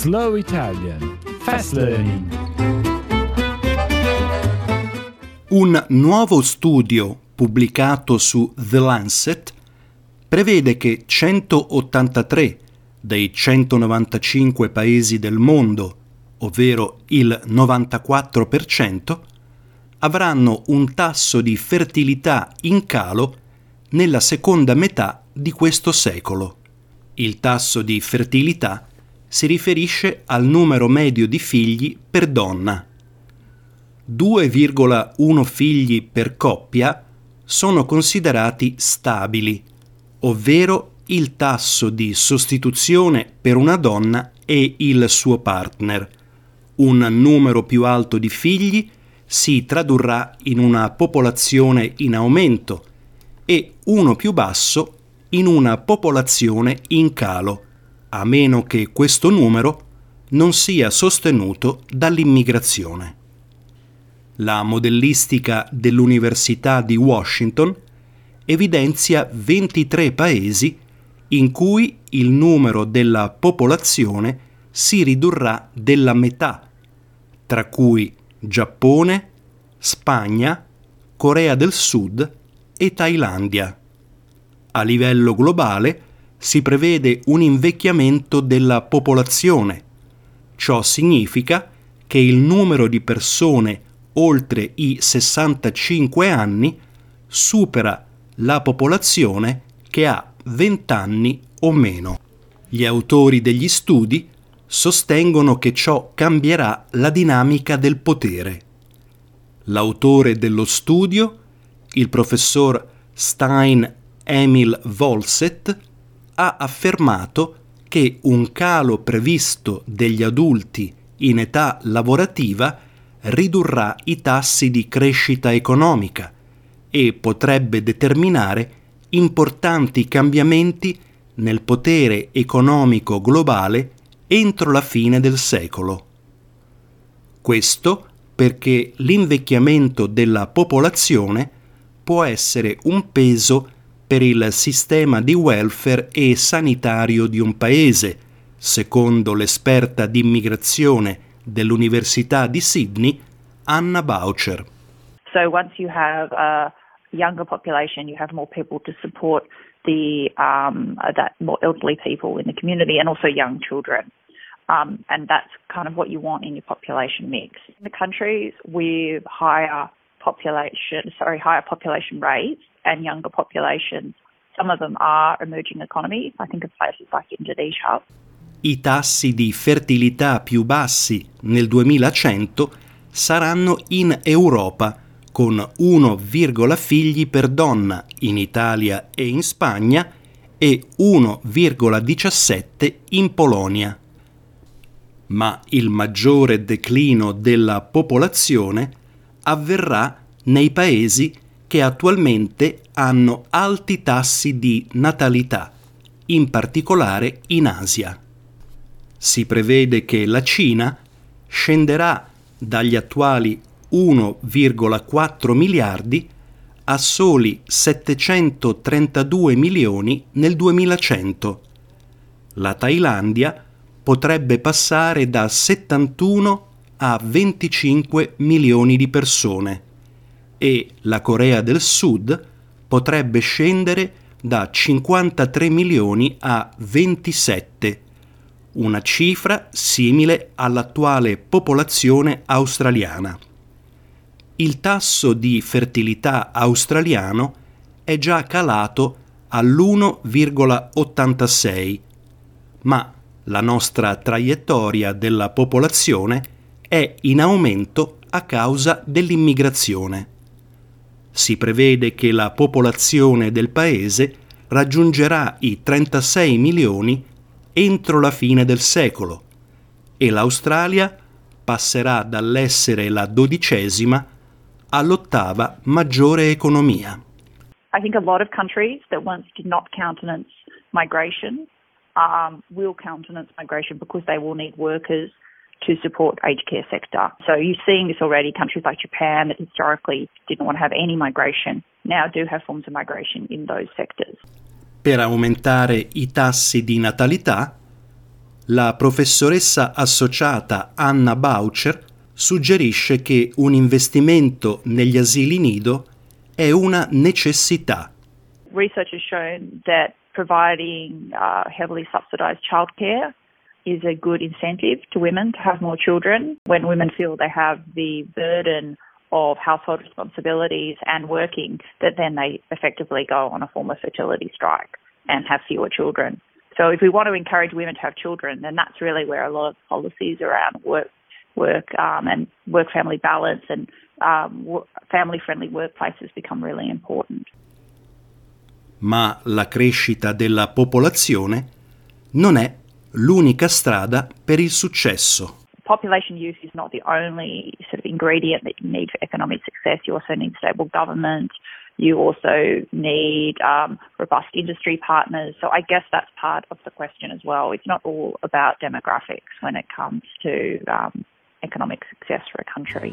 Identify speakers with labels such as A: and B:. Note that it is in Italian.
A: Slow Italian Fast Learning.
B: Un nuovo studio pubblicato su The Lancet prevede che 183 dei 195 paesi del mondo, ovvero il 94%, avranno un tasso di fertilità in calo nella seconda metà di questo secolo. Il tasso di fertilità si riferisce al numero medio di figli per donna. 2,1 figli per coppia sono considerati stabili, ovvero il tasso di sostituzione per una donna e il suo partner. Un numero più alto di figli si tradurrà in una popolazione in aumento e uno più basso in una popolazione in calo, a meno che questo numero non sia sostenuto dall'immigrazione. La modellistica dell'Università di Washington evidenzia 23 paesi in cui il numero della popolazione si ridurrà della metà, tra cui Giappone, Spagna, Corea del Sud e Thailandia. A livello globale si prevede un invecchiamento della popolazione. Ciò significa che il numero di persone oltre i 65 anni supera la popolazione che ha 20 anni o meno. Gli autori degli studi sostengono che ciò cambierà la dinamica del potere. L'autore dello studio, il professor Stein Emil Volset, ha affermato che un calo previsto degli adulti in età lavorativa ridurrà i tassi di crescita economica e potrebbe determinare importanti cambiamenti nel potere economico globale entro la fine del secolo. Questo perché l'invecchiamento della popolazione può essere un peso per il sistema di welfare e sanitario di un paese, secondo l'esperta di immigrazione dell'Università di Sydney, Anna Boucher.
C: So once you have a younger population, you have more people to support the um, that more elderly people in the community and also young children. Um, and that's kind of what you want in your population mix. In the countries with higher population, sorry, higher population rates and younger populations. Some of them are emerging economies. I think of places like Indonesia.
B: I tassi di fertilità più bassi nel 2100 saranno in Europa, con 1, figli per donna in Italia e in Spagna e 1,17 in Polonia. Ma il maggiore declino della popolazione avverrà nei paesi che attualmente hanno alti tassi di natalità, in particolare in Asia. Si prevede che la Cina scenderà dagli attuali 1,4 miliardi a soli 732 milioni nel 2100. La Thailandia potrebbe passare da 71 a 25 milioni di persone e la Corea del Sud potrebbe scendere da 53 milioni a 27, una cifra simile all'attuale popolazione australiana. Il tasso di fertilità australiano è già calato all'1,86, ma la nostra traiettoria della popolazione è in aumento a causa dell'immigrazione. Si prevede che la popolazione del paese raggiungerà i 36 milioni entro la fine del secolo e l'Australia passerà dall'essere la dodicesima all'ottava maggiore economia.
C: I think a lot of countries that once did not countenance migration um, will countenance migration because they will need workers to support aged care sector. So you're seeing this already. Countries like Japan that historically didn't want to have any migration now do have forms of migration in those sectors.
B: Per aumentare i tassi di natalità, la professoressa associata Anna Boucher suggerisce che un investimento negli asili nido è una necessità.
C: Research has shown that providing uh, heavily subsidized childcare is a good incentive to women to have more children. When women feel they have the burden of household responsibilities and working, that then they effectively go on a form of fertility strike and have fewer children. So if we want to encourage women to have children, then that's really where a lot of policies around work, work um, and work-family balance and um, family-friendly workplaces become really important.
B: Ma la crescita della popolazione non è l'unica strada per il successo.
C: Population use is not the only sort of ingredient that you need for economic success. You also need stable government. You also need um, robust industry partners. So I guess that's part of the question as well. It's not all about demographics when it comes to um, economic success for a country.